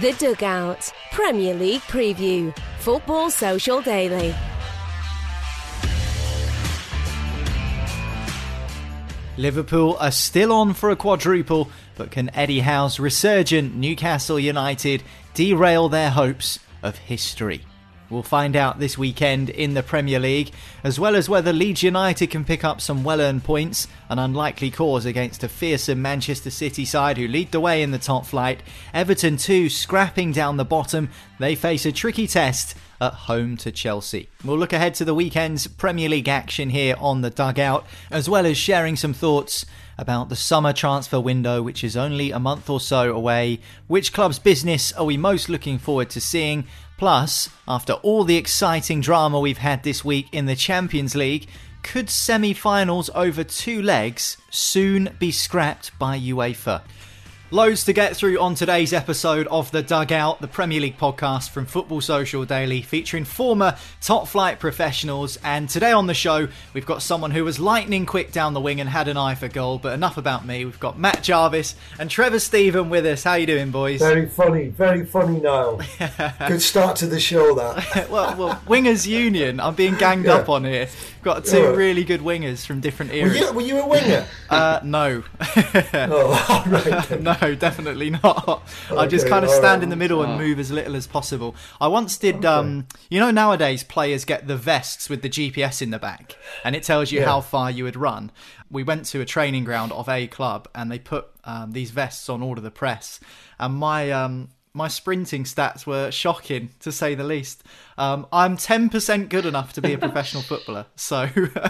The Dugout Premier League Preview. Football Social Daily. Liverpool are still on for a quadruple, but can Eddie Howe's resurgent Newcastle United derail their hopes of history? We'll find out this weekend in the Premier League, as well as whether Leeds United can pick up some well earned points, an unlikely cause against a fearsome Manchester City side who lead the way in the top flight. Everton, too, scrapping down the bottom. They face a tricky test at home to Chelsea. We'll look ahead to the weekend's Premier League action here on the dugout, as well as sharing some thoughts about the summer transfer window, which is only a month or so away. Which club's business are we most looking forward to seeing? Plus, after all the exciting drama we've had this week in the Champions League, could semi finals over two legs soon be scrapped by UEFA? Loads to get through on today's episode of The Dugout, the Premier League podcast from Football Social Daily, featuring former top flight professionals. And today on the show, we've got someone who was lightning quick down the wing and had an eye for goal. But enough about me. We've got Matt Jarvis and Trevor Steven with us. How you doing, boys? Very funny, very funny, Niall. Good start to the show, that. well, well, Wingers Union. I'm being ganged yeah. up on here. Got two really good wingers from different eras. Were you, were you a winger? Uh, no. oh, right. no, definitely not. Okay, I just kind of stand right. in the middle and move as little as possible. I once did. Okay. Um, you know, nowadays players get the vests with the GPS in the back, and it tells you yeah. how far you would run. We went to a training ground of a club, and they put um, these vests on all of the press, and my um, my sprinting stats were shocking to say the least. Um, I'm 10% good enough to be a professional footballer, so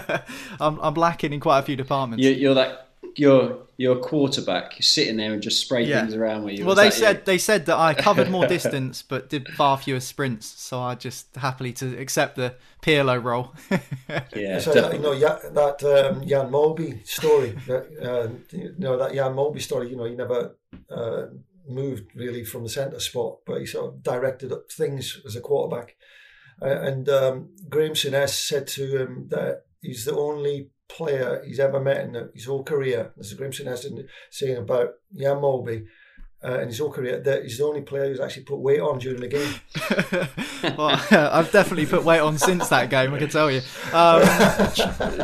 I'm, I'm, lacking in quite a few departments. You're, you're, that you're you're a quarterback. You're sitting there and just spray yeah. things around with you. Well, they said you? they said that I covered more distance but did far fewer sprints, so I just happily to accept the Pirlo role. yeah, so that, you know that um, Jan Molby story. That, uh, you know that Jan Molby story. You know, he never. Uh, moved really from the centre spot, but he sort of directed up things as a quarterback. Uh, and um, Graham Souness said to him that he's the only player he's ever met in his whole career. This is Graham Souness saying about Jan Molby uh, in his whole career that he's the only player who's actually put weight on during the game. well, I've definitely put weight on since that game, I can tell you. Um,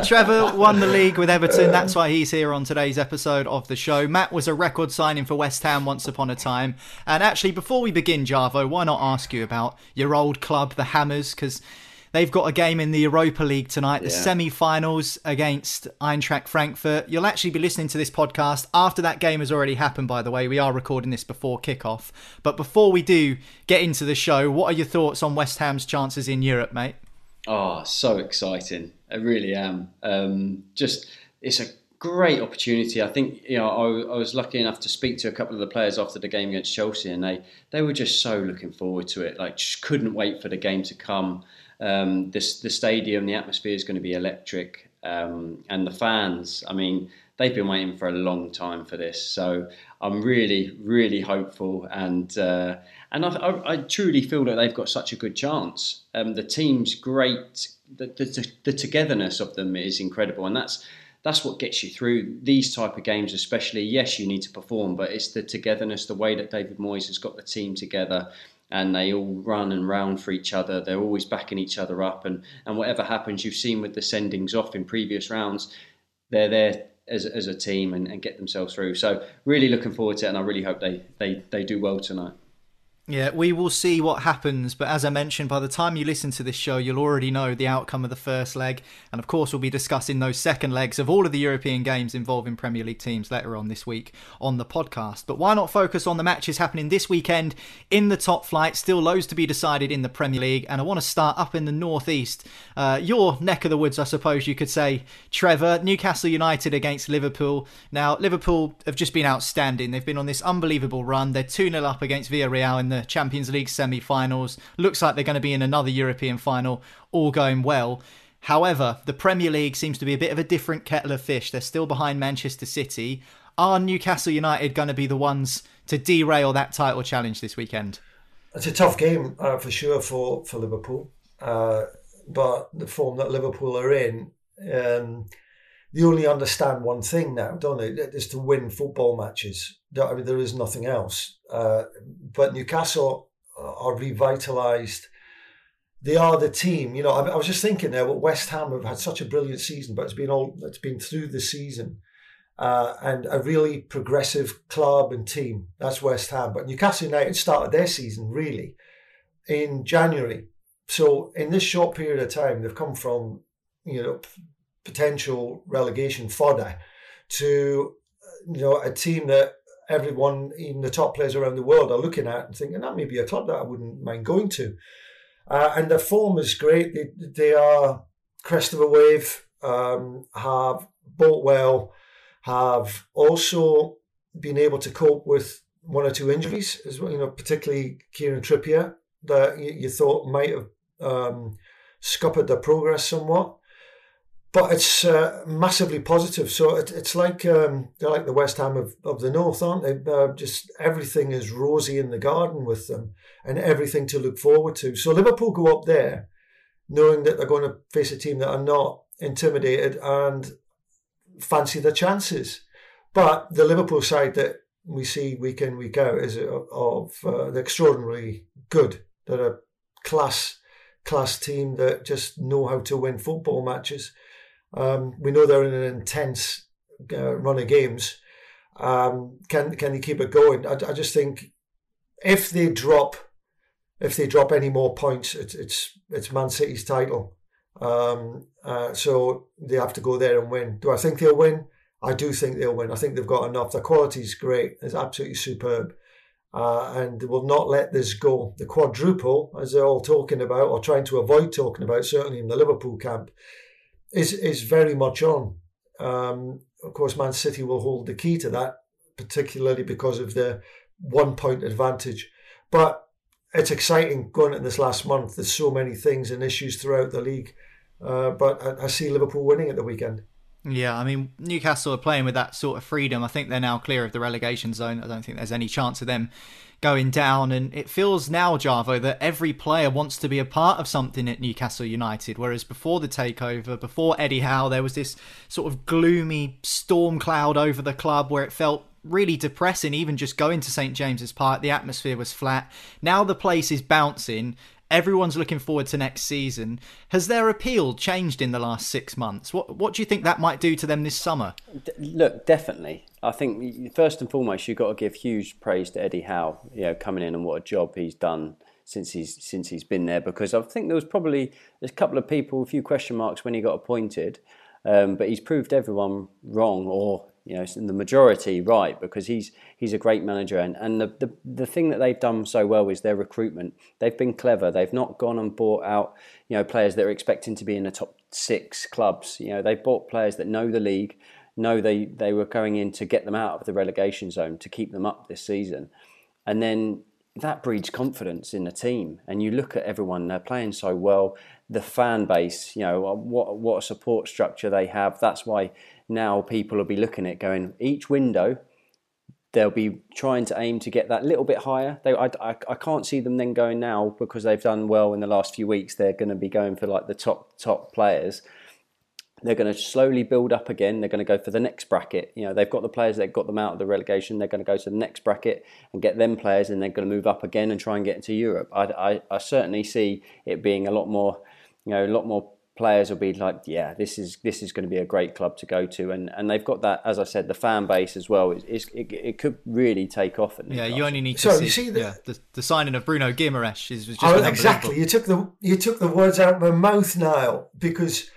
Trevor won the league with Everton. That's why he's here on today's episode of the show. Matt was a record signing for West Ham once upon a time. And actually, before we begin, Jarvo, why not ask you about your old club, the Hammers? Because They've got a game in the Europa League tonight, the yeah. semi finals against Eintracht Frankfurt. You'll actually be listening to this podcast after that game has already happened, by the way. We are recording this before kickoff. But before we do get into the show, what are your thoughts on West Ham's chances in Europe, mate? Oh, so exciting. I really am. Um, just, it's a great opportunity. I think you know I, I, was lucky enough to speak to a couple of the players after the game against Chelsea, and they they were just so looking forward to it. Like just couldn't wait for the game to come. Um, this the stadium, the atmosphere is going to be electric, um, and the fans. I mean, they've been waiting for a long time for this, so I'm really, really hopeful, and uh, and I, I, I, truly feel that they've got such a good chance. Um, the team's great. The, the, the togetherness of them is incredible, and that's that's what gets you through these type of games especially yes you need to perform but it's the togetherness the way that david moyes has got the team together and they all run and round for each other. They're always backing each other up, and and whatever happens, you've seen with the sendings off in previous rounds, they're there as, as a team and, and get themselves through. So really looking forward to it, and I really hope they they, they do well tonight. Yeah, we will see what happens. But as I mentioned, by the time you listen to this show, you'll already know the outcome of the first leg. And of course, we'll be discussing those second legs of all of the European games involving Premier League teams later on this week on the podcast. But why not focus on the matches happening this weekend in the top flight? Still loads to be decided in the Premier League. And I want to start up in the northeast, uh, your neck of the woods, I suppose you could say, Trevor. Newcastle United against Liverpool. Now, Liverpool have just been outstanding. They've been on this unbelievable run. They're 2 0 up against Villarreal in the Champions League semi finals. Looks like they're going to be in another European final, all going well. However, the Premier League seems to be a bit of a different kettle of fish. They're still behind Manchester City. Are Newcastle United going to be the ones to derail that title challenge this weekend? It's a tough game uh, for sure for, for Liverpool. Uh, but the form that Liverpool are in, um, they only understand one thing now, don't they? Is to win football matches there is nothing else. Uh, but Newcastle are revitalised. They are the team. You know, I, I, was just thinking there. Well, West Ham have had such a brilliant season, but it's been all it's been through the season, uh, and a really progressive club and team. That's West Ham. But Newcastle United started their season really in January. So in this short period of time, they've come from you know potential relegation fodder to you know a team that everyone, even the top players around the world, are looking at and thinking that may be a club that I wouldn't mind going to. Uh, and their form is great. They, they are crest of a wave, um, have bought well, have also been able to cope with one or two injuries as well. You know, particularly Kieran Trippier that you, you thought might have um, scuppered their progress somewhat but it's uh, massively positive. So it, it's like um, they're like the West Ham of, of the North, aren't they? Uh, just everything is rosy in the garden with them, and everything to look forward to. So Liverpool go up there, knowing that they're going to face a team that are not intimidated and fancy their chances. But the Liverpool side that we see week in week out is of uh, the extraordinarily good. They're a class class team that just know how to win football matches um, we know they're in an intense uh, run of games. Um, can can they keep it going? I, I, just think if they drop, if they drop any more points, it's it's, it's Man City's title. Um, uh, so they have to go there and win. Do I think they'll win? I do think they'll win. I think they've got enough. Their quality is great. It's absolutely superb. Uh, and they will not let this go. The quadruple, as they're all talking about, or trying to avoid talking about, certainly in the Liverpool camp, is is very much on. Um, of course, Man City will hold the key to that, particularly because of the one point advantage. But it's exciting going into this last month. There's so many things and issues throughout the league. Uh, but I, I see Liverpool winning at the weekend. Yeah, I mean, Newcastle are playing with that sort of freedom. I think they're now clear of the relegation zone. I don't think there's any chance of them going down. And it feels now, Javo, that every player wants to be a part of something at Newcastle United. Whereas before the takeover, before Eddie Howe, there was this sort of gloomy storm cloud over the club where it felt really depressing even just going to St James's Park. The atmosphere was flat. Now the place is bouncing. Everyone's looking forward to next season. Has their appeal changed in the last 6 months? What what do you think that might do to them this summer? Look definitely I think first and foremost you've got to give huge praise to Eddie Howe, you know, coming in and what a job he's done since he's since he's been there. Because I think there was probably a couple of people, a few question marks when he got appointed, um, but he's proved everyone wrong, or you know, the majority right, because he's he's a great manager. And and the, the the thing that they've done so well is their recruitment. They've been clever. They've not gone and bought out you know players that are expecting to be in the top six clubs. You know, they've bought players that know the league know they, they were going in to get them out of the relegation zone to keep them up this season. And then that breeds confidence in the team. And you look at everyone, they're playing so well. The fan base, you know, uh, what, what a support structure they have. That's why now people will be looking at going, each window, they'll be trying to aim to get that little bit higher. They, I, I, I, can't see them then going now because they've done well in the last few weeks. They're going to be going for like the top top players. They're going to slowly build up again. They're going to go for the next bracket. You know, they've got the players that got them out of the relegation. They're going to go to the next bracket and get them players, and they're going to move up again and try and get into Europe. I, I, I certainly see it being a lot more, you know, a lot more players will be like, yeah, this is this is going to be a great club to go to, and and they've got that, as I said, the fan base as well. It's, it, it could really take off. yeah, you only need to so see, see the, yeah, the, the, signing of Bruno Guimaraes is just oh, exactly. You took the you took the words out of my mouth, Niall, because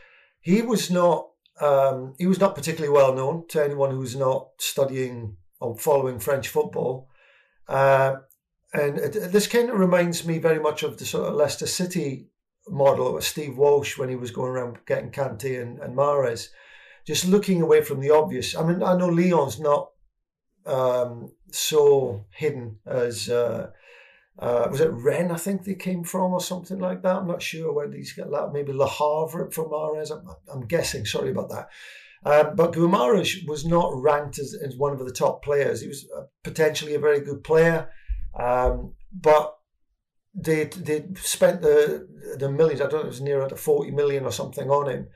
he was not um, he was not particularly well known to anyone who's not studying or following French football. Uh, and it, this kind of reminds me very much of the sort of Leicester City model of Steve Walsh when he was going around getting Kante and, and Mahrez, just looking away from the obvious. I mean, I know Lyon's not um, so hidden as uh, uh, was it Rennes? I think they came from, or something like that. I'm not sure where these get that. Maybe Le Havre from Mahrez. I'm, I'm guessing. Sorry about that. Um, but Guimaraes was not ranked as, as, one of the top players. He was potentially a very good player, um, but they they spent the the millions. I don't know. It was near to forty million or something on him.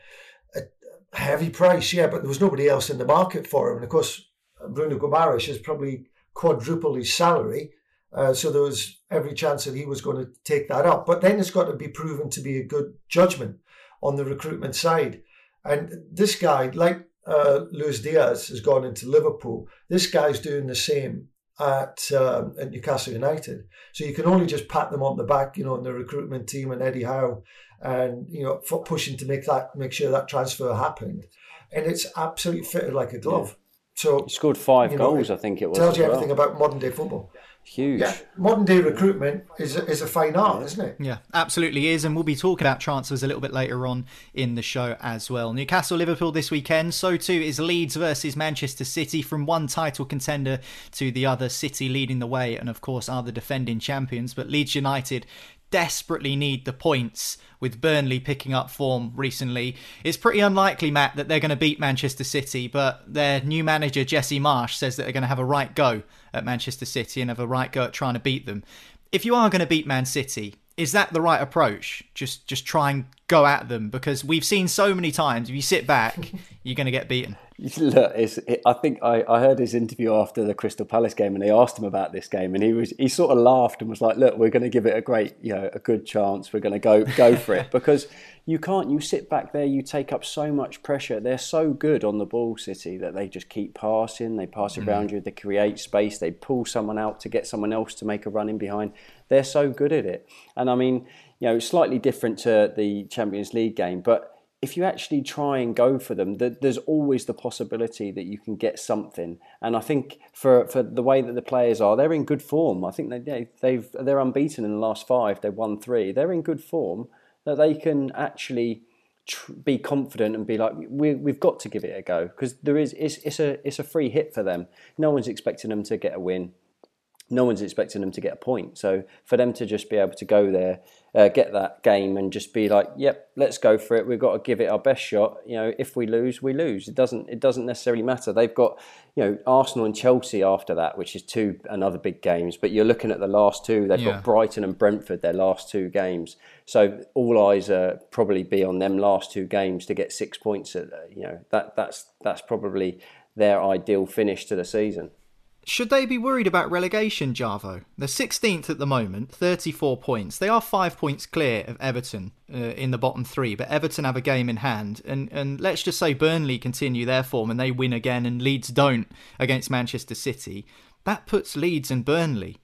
A heavy price, yeah. But there was nobody else in the market for him. And of course, Bruno Guimaraes is probably quadruple his salary. Uh, so there was every chance that he was going to take that up. But then it's got to be proven to be a good judgment on the recruitment side. And this guy, like uh, Luis Diaz, has gone into Liverpool. This guy's doing the same at um, at Newcastle United. So you can only just pat them on the back, you know, in the recruitment team and Eddie Howe, and you know, for pushing to make that make sure that transfer happened. And it's absolutely fitted like a glove. So he scored five goals, know, I think it was. Tells you well. everything about modern day football. Huge. Yeah, modern day recruitment is a, is a fine art, yeah. isn't it? Yeah, absolutely is, and we'll be talking about transfers a little bit later on in the show as well. Newcastle Liverpool this weekend. So too is Leeds versus Manchester City. From one title contender to the other, City leading the way, and of course are the defending champions. But Leeds United desperately need the points with Burnley picking up form recently. It's pretty unlikely, Matt, that they're going to beat Manchester City, but their new manager, Jesse Marsch, says that they're going to have a right go at Manchester City and have a right go at trying to beat them. If you are going to beat Man City, is that the right approach? Just just try and go at them because we've seen so many times if you sit back, you're going to get beaten. Look, it, I think I, I heard his interview after the Crystal Palace game, and they asked him about this game, and he was he sort of laughed and was like, "Look, we're going to give it a great, you know, a good chance. We're going to go go for it because you can't. You sit back there, you take up so much pressure. They're so good on the ball, City, that they just keep passing. They pass mm. around you. They create space. They pull someone out to get someone else to make a run in behind. They're so good at it. And I mean, you know, slightly different to the Champions League game, but if you actually try and go for them, there's always the possibility that you can get something. And I think for, for the way that the players are, they're in good form. I think they, they've they're unbeaten in the last five. They've won three. They're in good form that they can actually tr- be confident and be like, we, we've got to give it a go because there is it's, it's a it's a free hit for them. No one's expecting them to get a win no one's expecting them to get a point. So for them to just be able to go there, uh, get that game, and just be like, "Yep, let's go for it. We've got to give it our best shot." You know, if we lose, we lose. It doesn't. It doesn't necessarily matter. They've got, you know, Arsenal and Chelsea after that, which is two another big games. But you're looking at the last two. They've yeah. got Brighton and Brentford. Their last two games. So all eyes are probably be on them last two games to get six points. At, you know, that that's that's probably their ideal finish to the season. Should they be worried about relegation, Jarvo? They're 16th at the moment, 34 points. They are five points clear of Everton uh, in the bottom three, but Everton have a game in hand. And, and let's just say Burnley continue their form and they win again and Leeds don't against Manchester City. That puts Leeds and Burnley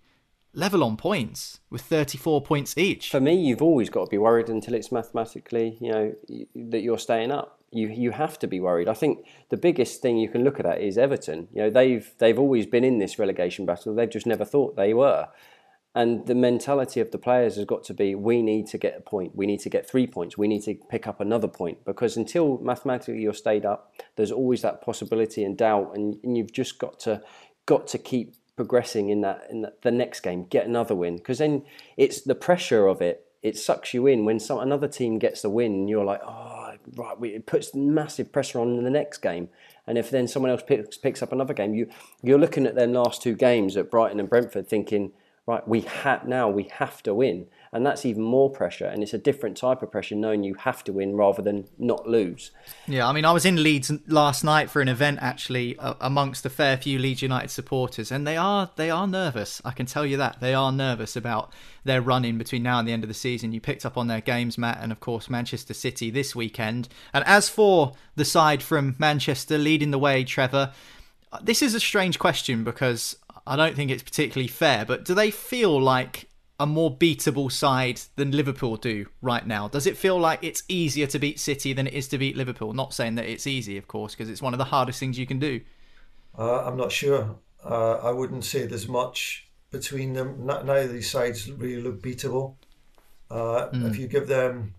level on points with 34 points each. For me, you've always got to be worried until it's mathematically, you know, that you're staying up you you have to be worried. I think the biggest thing you can look at is Everton. You know, they've they've always been in this relegation battle. They've just never thought they were. And the mentality of the players has got to be we need to get a point, we need to get three points, we need to pick up another point. Because until mathematically you're stayed up, there's always that possibility and doubt, and, and you've just got to got to keep progressing in that in the next game, get another win. Because then it's the pressure of it, it sucks you in when some another team gets the win, and you're like, oh right, it puts massive pressure on in the next game. And if then someone else picks, picks up another game, you you're looking at their last two games at Brighton and Brentford, thinking, right, we have now we have to win, and that's even more pressure. And it's a different type of pressure, knowing you have to win rather than not lose. Yeah, I mean, I was in Leeds last night for an event actually uh, amongst a fair few Leeds United supporters, and they are they are nervous. I can tell you that they are nervous about their run in between now and the end of the season. You picked up on their games, Matt, and of course Manchester City this weekend. And as for the side from Manchester leading the way, Trevor, this is a strange question because I don't think it's particularly fair. But do they feel like a more beatable side than Liverpool do right now? Does it feel like it's easier to beat City than it is to beat Liverpool? Not saying that it's easy, of course, because it's one of the hardest things you can do. Uh, I'm not sure. Uh, I wouldn't say there's much between them. Neither of these sides really look beatable. Uh, mm. If you give them,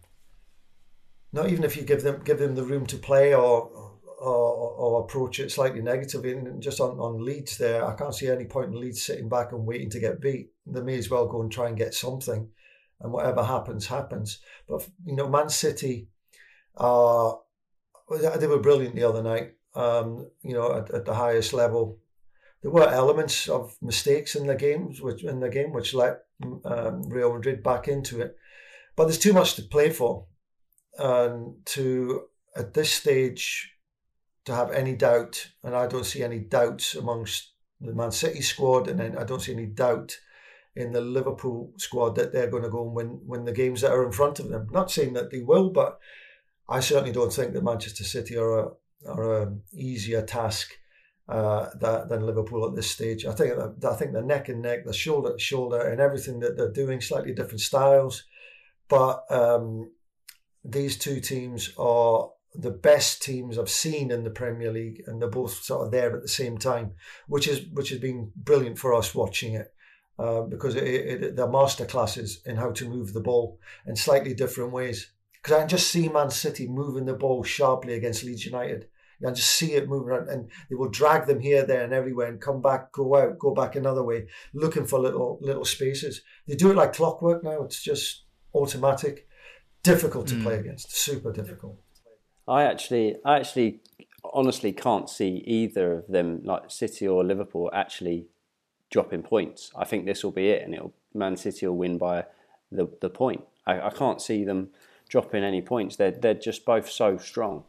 not even if you give them give them the room to play or or, or approach it slightly negatively, and just on, on Leeds there, I can't see any point in Leeds sitting back and waiting to get beat. They may as well go and try and get something, and whatever happens, happens. But you know, Man City, uh, they were brilliant the other night. Um, you know, at, at the highest level, there were elements of mistakes in the games, which in the game, which let um, Real Madrid back into it. But there's too much to play for, and to at this stage to have any doubt, and I don't see any doubts amongst the Man City squad, and then I don't see any doubt in the Liverpool squad that they're going to go and win win the games that are in front of them. Not saying that they will, but I certainly don't think that Manchester City are a are an easier task uh, that, than Liverpool at this stage. I think I think they're neck and neck, they're shoulder to shoulder, and everything that they're doing, slightly different styles, but um, these two teams are the best teams I've seen in the Premier League, and they're both sort of there at the same time, which is which has been brilliant for us watching it. Uh, because it, it, they're master classes in how to move the ball in slightly different ways. Because I can just see Man City moving the ball sharply against Leeds United. Can just see it moving around, and they will drag them here, there, and everywhere, and come back, go out, go back another way, looking for little little spaces. They do it like clockwork now. It's just automatic, difficult to mm. play against, super difficult. I actually, I actually, honestly can't see either of them, like City or Liverpool, actually dropping points. I think this will be it, and it'll Man City will win by the the point. I, I can't see them dropping any points. They're they're just both so strong.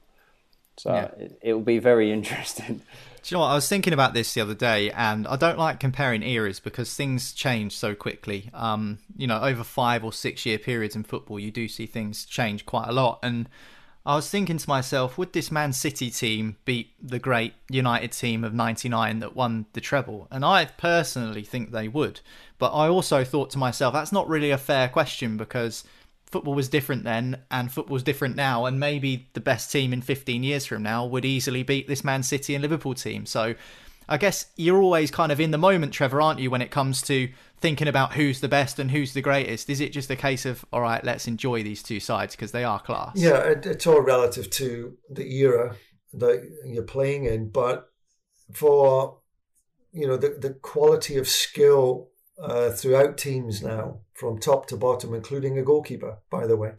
So yeah. it, it will be very interesting. Do you know what? I was thinking about this the other day, and I don't like comparing eras because things change so quickly. Um, you know, over five or six year periods in football, you do see things change quite a lot. And I was thinking to myself, would this Man City team beat the great United team of 99 that won the treble? And I personally think they would. But I also thought to myself, that's not really a fair question because football was different then and football's different now. And maybe the best team in 15 years from now would easily beat this Man City and Liverpool team. So I guess you're always kind of in the moment, Trevor, aren't you, when it comes to thinking about who's the best and who's the greatest? Is it just a case of all right, let's enjoy these two sides because they are class? Yeah, it, it's all relative to the era that you're playing in, but for you know the the quality of skill uh, throughout teams now, from top to bottom, including a goalkeeper, by the way.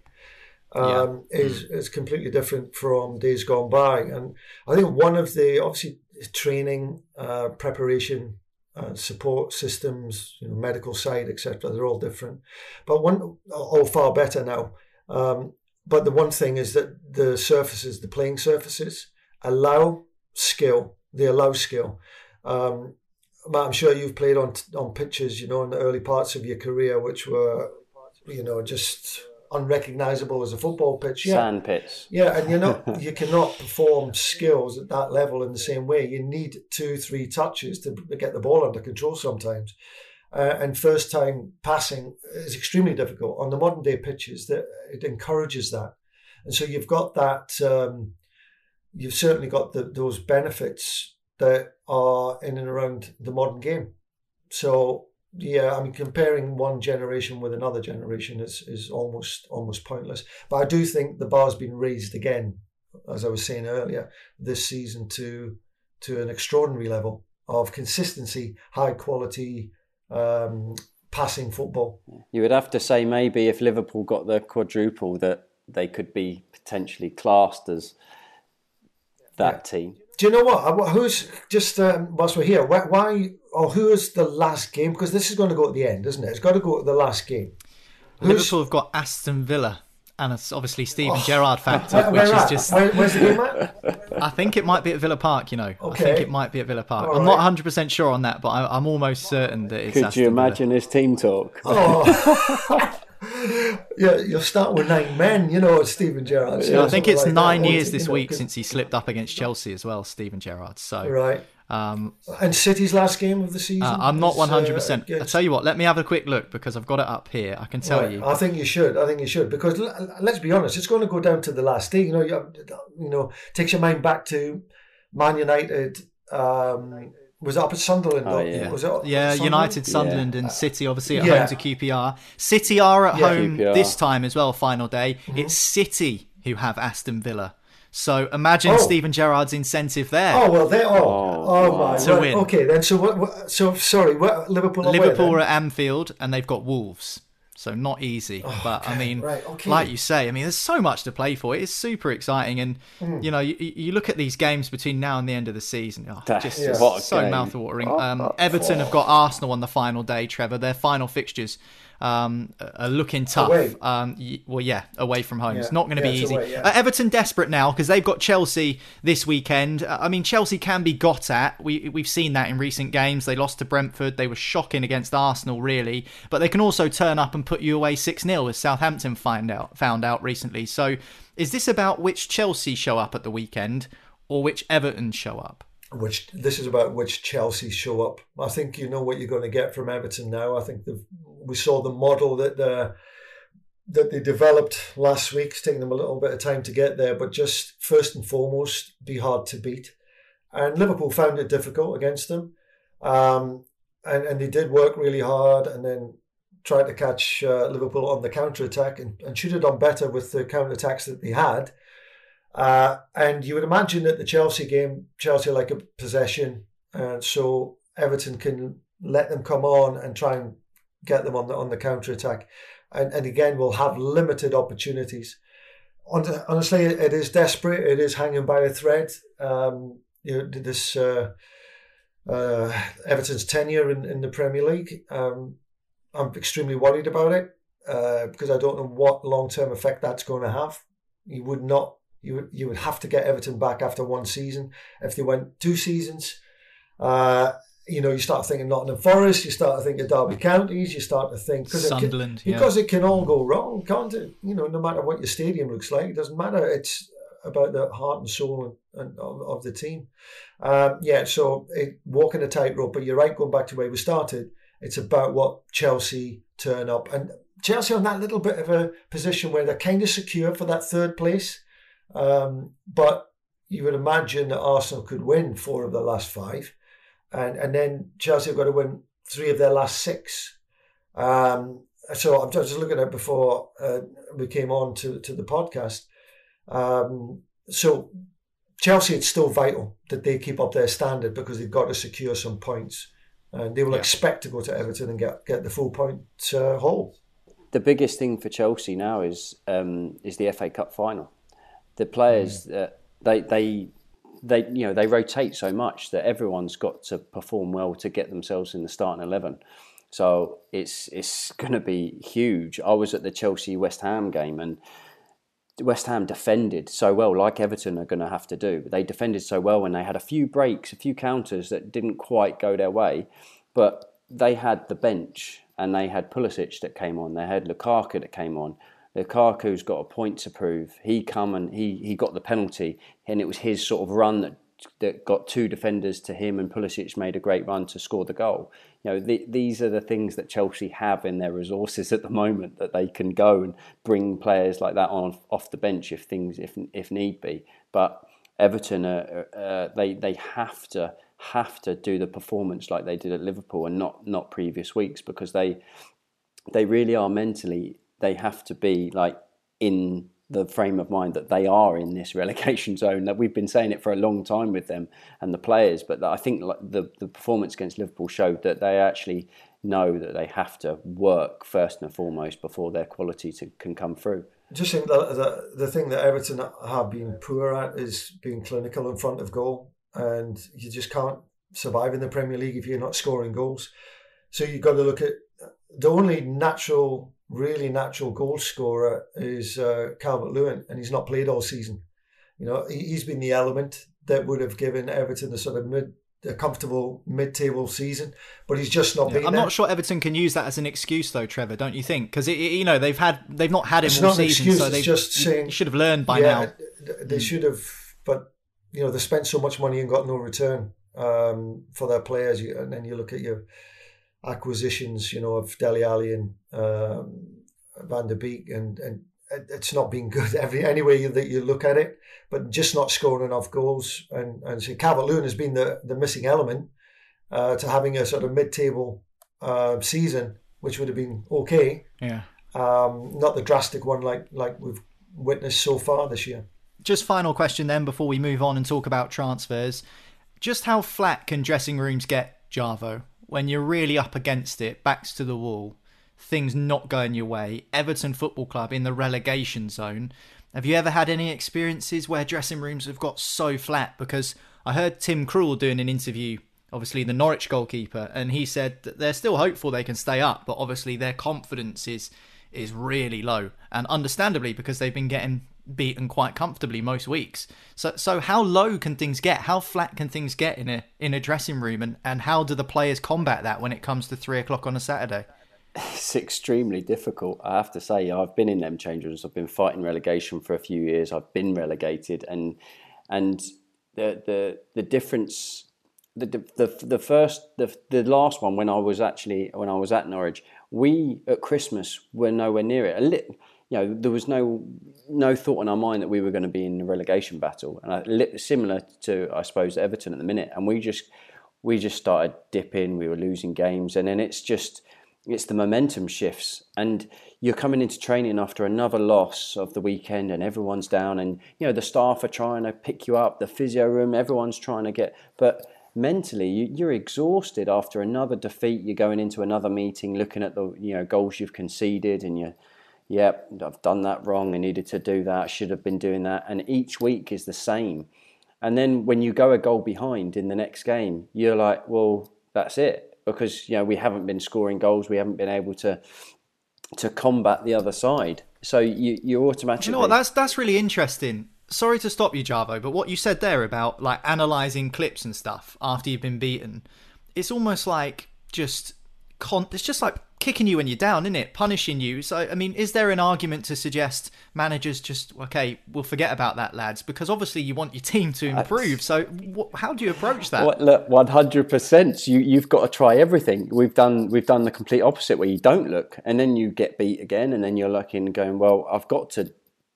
Um, yeah. is is completely different from days gone by, and I think one of the obviously training, uh, preparation support systems, you know, medical side, etc. They're all different, but one all far better now. Um, but the one thing is that the surfaces, the playing surfaces, allow skill. They allow skill. Um, Matt, I'm sure you've played on on pitches, you know, in the early parts of your career, which were, you know, just unrecognizable as a football pitch. Yeah. Sand pits. Yeah, and you're not you cannot perform skills at that level in the same way. You need two, three touches to get the ball under control sometimes. Uh, and first time passing is extremely difficult on the modern day pitches. That it encourages that, and so you've got that. Um, you've certainly got the, those benefits that are in and around the modern game. So yeah, I mean, comparing one generation with another generation is is almost almost pointless. But I do think the bar's been raised again, as I was saying earlier, this season to to an extraordinary level of consistency, high quality um, passing football. You would have to say maybe if Liverpool got the quadruple that they could be potentially classed as that yeah. team. Do you know what? Who's just um, whilst we're here? Why or who is the last game? Because this is going to go at the end, isn't it? It's got to go at the last game. Who's... Liverpool have got Aston Villa, and it's obviously Steven oh, Gerrard factor, which is at? just. Where, where's the game at? I think it might be at Villa Park. You know, okay. I think it might be at Villa Park. All I'm right. not 100 percent sure on that, but I, am almost certain that it's. Could Aston you imagine Villa. his team talk? Oh. yeah, you'll start with nine men, you know, Steven Gerrard. Yeah, I think it's like nine years this week since he slipped up against Chelsea as well, Steven Gerrard. So right. Um, and City's last game of the season. Uh, I'm not 100. Uh, percent I tell you what, let me have a quick look because I've got it up here. I can tell right. you. I think you should. I think you should because let's be honest, it's going to go down to the last day. You know, you, you know, takes your mind back to Man United. Um, was it up at Sunderland? Oh, yeah. Was it yeah, Sunderland? United, Sunderland, yeah. and City obviously at yeah. home to QPR. City are at yeah. home QPR. this time as well. Final day. Mm-hmm. It's City who have Aston Villa. So imagine oh. Steven Gerrard's incentive there. Oh well, they oh oh, oh my to win. Okay then, so what? what so sorry, what, Liverpool. Liverpool are at Anfield, and they've got Wolves so not easy. Oh, but okay, I mean, right, okay. like you say, I mean, there's so much to play for. It's super exciting, and mm. you know, you, you, look at these games between now and the end of the season. Oh, just, yeah. so mouthwatering. Um, Everton have got Arsenal on the final day. Trevor, their final fixtures um, are looking tough. Um, well, yeah, away from home. Yeah. It's not going to Yeah, be easy. away, yeah. uh, Everton desperate now because they've got Chelsea this weekend. Uh, I mean, Chelsea can be got at. We we've seen that in recent games. They lost to Brentford. They were shocking against Arsenal, really. But they can also turn up and put you away six 0 as Southampton find out found out recently. So, is this about which Chelsea show up at the weekend or which Everton show up? Which this is about which Chelsea show up. I think you know what you're going to get from Everton now. I think we saw the model that uh, that they developed last week. It's taken them a little bit of time to get there, but just first and foremost, be hard to beat. And Liverpool found it difficult against them, um, and and they did work really hard, and then tried to catch uh, Liverpool on the counter attack, and, and should have done better with the counter attacks that they had. Uh, and you would imagine that the Chelsea game, Chelsea like a possession, and so Everton can let them come on and try and get them on the on the counter attack, and and again we'll have limited opportunities. Honestly, it is desperate. It is hanging by a thread. Um, you know this uh, uh, Everton's tenure in, in the Premier League. Um, I'm extremely worried about it uh, because I don't know what long term effect that's going to have. You would not you would you would have to get Everton back after one season. If they went two seasons, uh, you know, you start thinking Nottingham Forest, you start to think of Derby Counties, you start to think because Sunderland, it can, because it can all go wrong, can't it? You know, no matter what your stadium looks like, it doesn't matter. It's about the heart and soul and, and of, of, the team. Um, yeah, so it, walking a tightrope, but you're right. Going back to where we started, it's about what Chelsea turn up and. Chelsea on that little bit of a position where they're kind of secure for that third place. Um, but you would imagine that Arsenal could win four of the last five, and and then Chelsea have got to win three of their last six. Um, so I'm just looking at before uh, we came on to, to the podcast. Um, so Chelsea, it's still vital that they keep up their standard because they've got to secure some points, and they will yeah. expect to go to Everton and get get the full point uh, haul. The biggest thing for Chelsea now is um, is the FA Cup final the players mm. that they they they you know they rotate so much that everyone's got to perform well to get themselves in the starting eleven. So it's it's going to be huge. I was at the Chelsea West Ham game and West Ham defended so well, like Everton are going to have to do. They defended so well and they had a few breaks, a few counters that didn't quite go their way, but they had the bench and they had Pulisic that came on, they had Lukaku that came on, Lukaku's got a point to prove. He come and he he got the penalty, and it was his sort of run that that got two defenders to him, and Pulisic made a great run to score the goal. You know, the, these are the things that Chelsea have in their resources at the moment that they can go and bring players like that on off the bench if things if if need be. But Everton, uh, uh, they they have to have to do the performance like they did at Liverpool and not not previous weeks because they they really are mentally they have to be like in the frame of mind that they are in this relegation zone. That we've been saying it for a long time with them and the players, but I think the the performance against Liverpool showed that they actually know that they have to work first and foremost before their quality to, can come through. Just think the, the thing that Everton have been poor at is being clinical in front of goal, and you just can't survive in the Premier League if you're not scoring goals. So you've got to look at the only natural really natural goal scorer is uh, Calvert Lewin, and he's not played all season. You know, he, has been the element that would have given Everton the sort of mid, a comfortable mid-table season, but he's just not. Yeah, I'm there. not sure Everton can use that as an excuse, though, Trevor. Don't you think? Because you know they've had they've not had him it's all season, excuse, so they just saying should have learned by yeah, now. They should have, but you know they spent so much money and got no return um, for their players. And then you look at your acquisitions, you know, of Dele Alli and um, Van der Beek, and, and it's not been good every any way that you look at it, but just not scoring enough goals. And and so Lewin has been the, the missing element uh, to having a sort of mid table uh, season, which would have been okay. Yeah. Um, not the drastic one like like we've witnessed so far this year. Just final question then before we move on and talk about transfers. Just how flat can dressing rooms get, Jarvo, when you're really up against it, backs to the wall? things not going your way, Everton Football Club in the relegation zone. Have you ever had any experiences where dressing rooms have got so flat? Because I heard Tim Krul doing an interview obviously the Norwich goalkeeper, and he said that they're still hopeful they can stay up, but obviously their confidence is is really low, and understandably because they've been getting beaten quite comfortably most weeks. So so how low can things get? How flat can things get in a in a dressing room, and and how do the players combat that when it comes to three o'clock on a Saturday? It's extremely difficult. I have to say, I've been in them change rooms. I've been fighting relegation for a few years. I've been relegated, and and the the the difference the, the the first the the last one when I was actually when I was at Norwich, we at Christmas were nowhere near it. A little, you know, there was no no thought in our mind that we were going to be in the relegation battle, and I, similar to I suppose Everton at the minute, and we just we just started dipping. We were losing games, and then it's just it's the momentum shifts, and you're coming into training after another loss of the weekend, and everyone's down, and you know the staff are trying to pick you up, the physio room, everyone's trying to get, but mentally you, are exhausted after another defeat. You're going into another meeting, looking at the you know goals you've conceded, and you, yep, I've done that wrong. I needed to do that. I should have been doing that. And each week is the same. And then when you go a goal behind in the next game, you're like, well, that's it, because you know we haven't been scoring goals. We haven't been able to to combat the other side. So you you automatically. You know what? That's that's really interesting sorry to stop you, Javo, but what you said there about like analyzing clips and stuff after you've been beaten, it's almost like just con- it's just like kicking you when you're down, isn't it? Punishing you. So, I mean, is there an argument to suggest managers just okay, we'll forget about that, lads, because obviously you want your team to improve. So, wh- how do you approach that? Well, look, one hundred percent. You you've got to try everything. We've done we've done the complete opposite, where you don't look, and then you get beat again, and then you're looking, going, well, I've got to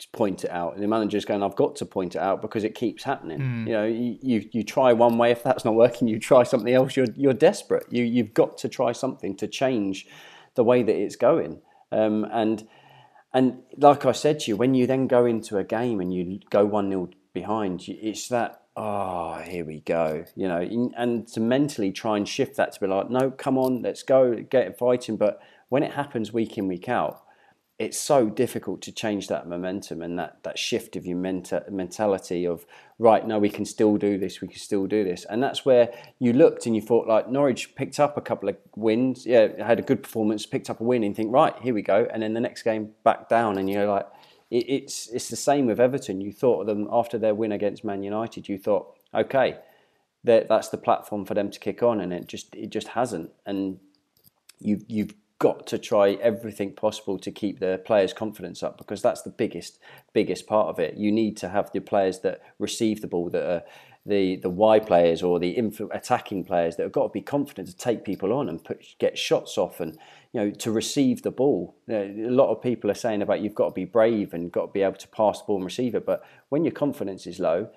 point it out. And the manager's going, I've got to point it out because it keeps happening. Mm. You know, you, you, you try one way, if that's not working, you try something else, you're, you're desperate. You, you've got to try something to change the way that it's going. Um, and, and like I said to you, when you then go into a game and you go 1 0 behind, it's that, oh, here we go. You know, and to mentally try and shift that to be like, no, come on, let's go, get fighting. But when it happens week in, week out, it's so difficult to change that momentum and that, that shift of your menta- mentality of right now we can still do this we can still do this. And that's where you looked and you thought like Norwich picked up a couple of wins yeah had a good performance picked up a win and think right here we go. And then the next game back down and you're like it, it's it's the same with Everton. You thought of them after their win against Man United you thought okay that that's the platform for them to kick on and it just it just hasn't. And you you've got to try everything possible to keep the players' confidence up because that's the biggest biggest part of it. You need to have the players that receive the ball that are the the Y players or the attacking players that have got to be confident to take people on and put, get shots off and you know to receive the ball. a lot of people are saying about you've got to be brave and got to be able to pass the ball and receive it, but when your confidence is low,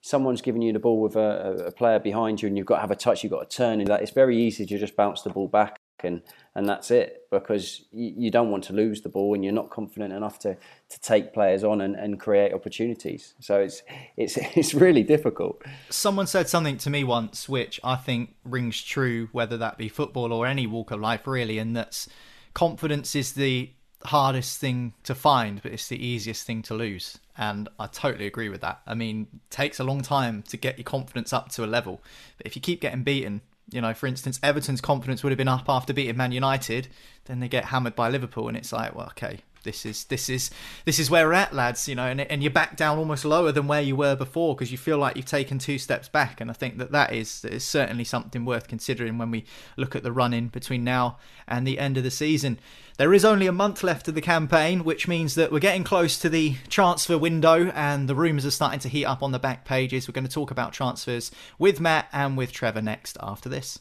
someone's giving you the ball with a, a player behind you and you've got to have a touch, you've got to turn, and that it's very easy to just bounce the ball back and and that's it because you, you, don't want to lose the ball and you're not confident enough to to take players on and, and create opportunities. So it's it's it's really difficult. Someone said something to me once which i think rings true whether that be football or any walk of life really and that's confidence is the hardest thing to find but it's the easiest thing to lose. And i totally agree with that. I mean takes a long time to get your confidence up to a level but if you keep getting beaten you know, for instance, Everton's confidence would have been up after beating Man United. Then they get hammered by Liverpool, and it's like, well, okay, this is this is this is where we're at, lads. You know, and and you're back down almost lower than where you were before because you feel like you've taken two steps back. And I think that that is is certainly something worth considering when we look at the run in between now and the end of the season. There is only a month left of the campaign, which means that we're getting close to the transfer window, and the rumours are starting to heat up on the back pages. We're going to talk about transfers with Matt and with Trevor next after this.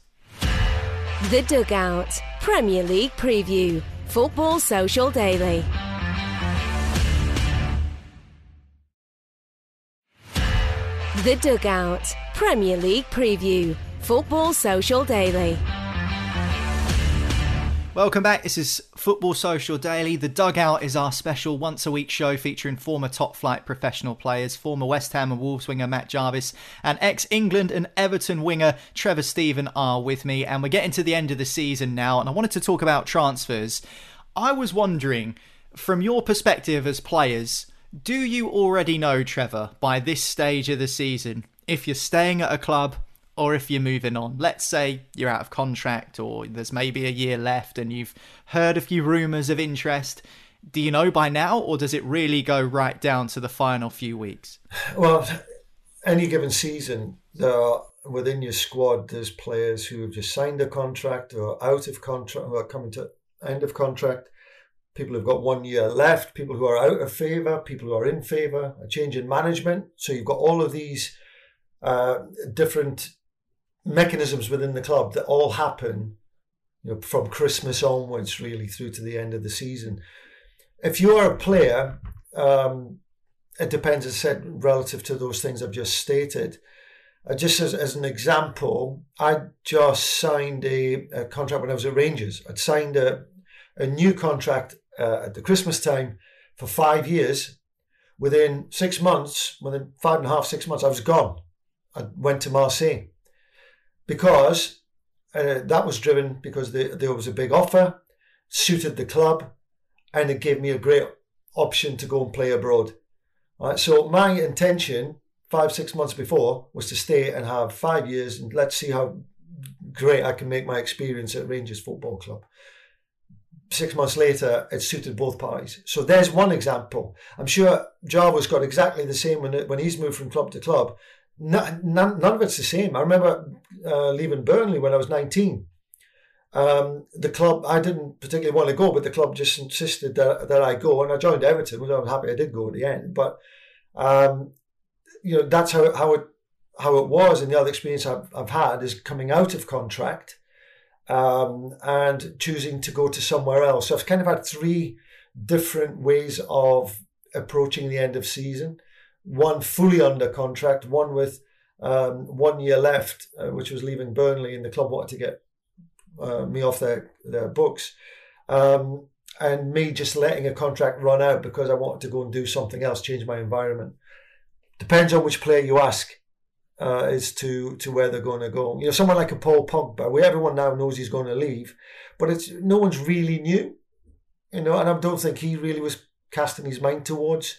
The Dugout Premier League Preview. Football Social Daily. The Dugout Premier League Preview. Football Social Daily. Welcome back. This is Football Social Daily. The Dugout is our special once a week show featuring former top flight professional players, former West Ham and Wolves winger Matt Jarvis, and ex England and Everton winger Trevor Steven are with me. And we're getting to the end of the season now, and I wanted to talk about transfers. I was wondering, from your perspective as players, do you already know, Trevor, by this stage of the season, if you're staying at a club or if you're moving on. Let's say you're out of contract or there's maybe a year left and you've heard a few rumours of interest. Do you know by now, or does it really go right down to the final few weeks? Well, any given season, there are within your squad, there's players who have just signed a contract or out of contract, coming to end of contract. People who've got one year left, people who are out of favour, people who are in favour, a change in management. So you've got all of these uh, different mechanisms within the club that all happen you know, from Christmas onwards, really through to the end of the season. If you're a player, um, it depends, as I said, relative to those things I've just stated. Uh, just as, as an example, I just signed a, a, contract when I was at Rangers. I'd signed a, a new contract uh, at the Christmas time for five years. Within six months, within five and a half, six months, I was gone. I went to Marseille because uh, that was driven because the, there was a big offer, suited the club, and it gave me a great option to go and play abroad. Right, so my intention five six months before was to stay and have five years and let's see how great I can make my experience at Rangers Football Club. Six months later, it suited both parties. So there's one example. I'm sure Jarvo's got exactly the same when, when he's moved from club to club none, none of it's the same. I remember uh, leaving Burnley when I was 19. Um, the club, I didn't particularly want to go, but the club just insisted that, that I go, and I joined Everton, which I'm happy I did go at the end. But um, you know, that's how how it how it was, and the other experience I've, I've had is coming out of contract um, and choosing to go to somewhere else. So I've kind of had three different ways of approaching the end of season one fully under contract, one with um, one year left, uh, which was leaving Burnley, and the club wanted to get uh, me off their their books, um, and me just letting a contract run out because I wanted to go and do something else, change my environment. Depends on which player you ask. Uh, as to to where they're going to go. You know, someone like a Paul Pogba, where everyone now knows he's going to leave, but it's no one's really new. You know, and I don't think he really was casting his mind towards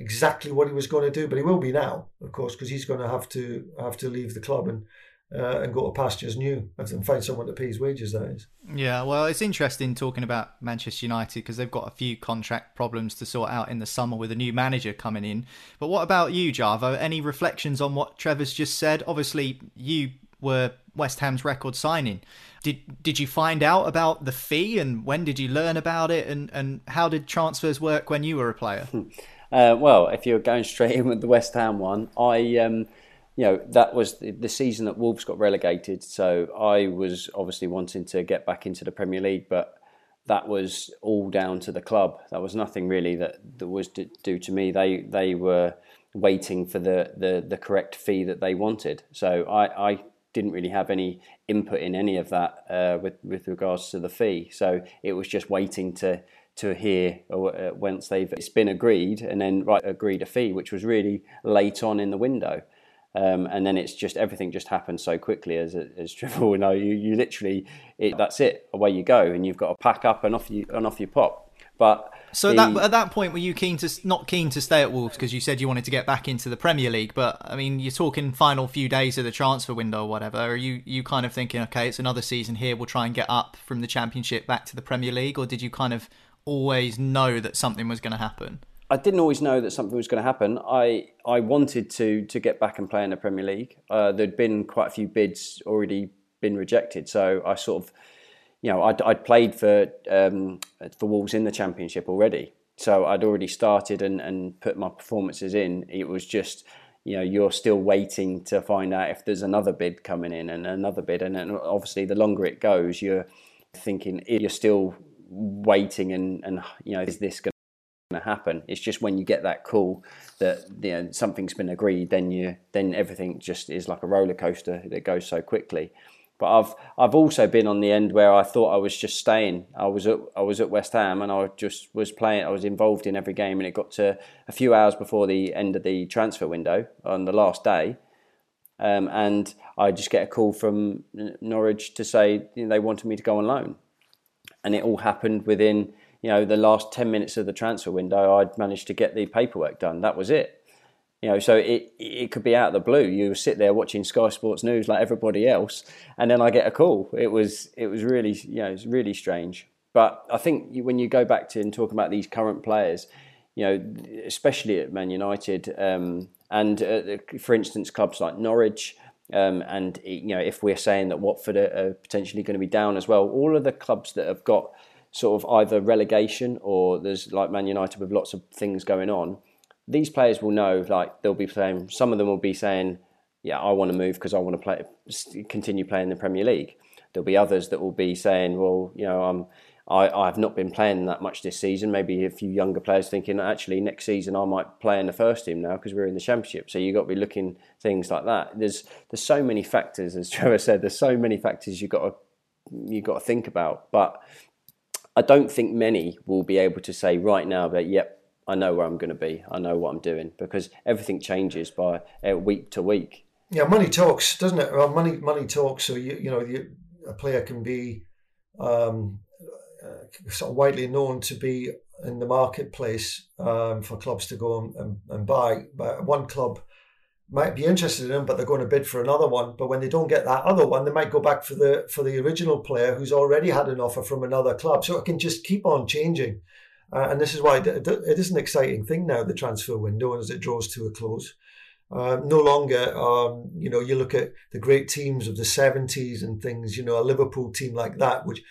exactly what he was going to do, but he will be now, of course, because he's going to have to have to leave the club and uh, and go to pastures new and find someone to pay his wages. That is. Yeah, well, it's interesting talking about Manchester United because they've got a few contract problems to sort out in the summer with a new manager coming in. But what about you, Jarvo? Any reflections on what Trevor's just said? Obviously, you were West Ham's record signing. Did did you find out about the fee and when did you learn about it and, and how did transfers work when you were a player? Uh, well, if you're going straight in with the West Ham one, I, um, you know, that was the, season that Wolves got relegated. So I was obviously wanting to get back into the Premier League, but that was all down to the club. That was nothing really that, that was due to me. They they were waiting for the, the, the correct fee that they wanted. So I, I didn't really have any input in any of that uh, with with regards to the fee. So it was just waiting to to hear uh, once they've it's been agreed and then right agreed a fee, which was really late on in the window. Um, and then it's just everything just happens so quickly as as Trevor will know. You you literally it, that's it away you go and you've got to pack up and off you and off you pop. But so the, that, at that point, were you keen to not keen to stay at Wolves because you said you wanted to get back into the Premier League? But I mean, you're talking final few days of the transfer window or whatever. Are you you kind of thinking, okay, it's another season here, we'll try and get up from the Championship back to the Premier League, or did you kind of always know that something was going to happen? I didn't always know that something was going to happen. I I wanted to to get back and play in the Premier League. Uh, there'd been quite a few bids already been rejected, so I sort of, you know, I'd, I'd played for um, for Wolves in the Championship already, so I'd already started and and put my performances in. It was just. You know, you're still waiting to find out if there's another bid coming in and another bid, and then obviously the longer it goes, you're thinking you're still waiting and and you know is this going to happen? It's just when you get that call that you know something's been agreed, then you then everything just is like a roller coaster that goes so quickly. But I've I've also been on the end where I thought I was just staying. I was at I was at West Ham and I just was playing. I was involved in every game, and it got to a few hours before the end of the transfer window on the last day, um, and I just get a call from Norwich to say you know, they wanted me to go on loan and it all happened within you know the last 10 minutes of the transfer window i'd managed to get the paperwork done that was it You know, so it it could be out of the blue. You sit there watching Sky Sports News like everybody else, and then I get a call. It was it was really you know it's really strange. But I think when you go back to and talk about these current players, you know, especially at Man United, um, and uh, for instance, clubs like Norwich, um, and you know, if we're saying that Watford are potentially going to be down as well, all of the clubs that have got sort of either relegation or there's like Man United with lots of things going on these players will know, like they'll be saying, some of them will be saying, yeah, I want to move because I want to play, continue playing the Premier League. There'll be others that will be saying, well, you know, I'm, I, I've not been playing that much this season. Maybe a few younger players thinking, actually, next season I might play in the first team now because we're in the Championship. So you've got to be looking things like that. There's there's so many factors, as Trevor said. There's so many factors you've got to you've got to think about. But I don't think many will be able to say right now that, yep, I know where I'm going to be. I know what I'm doing because everything changes by uh, week to week. Yeah, money talks, doesn't it? Well, money money talks. So you you know you, a player can be um, sort of widely known to be in the marketplace um, for clubs to go and, and, and, buy. But one club might be interested in him, but they're going to bid for another one. But when they don't get that other one, they might go back for the for the original player who's already had an offer from another club. So it can just keep on changing. Uh, and this is why it is an exciting thing now, the transfer window, as it draws to a close. Um, no longer, um, you know, you look at the great teams of the 70s and things, you know, a Liverpool team like that, which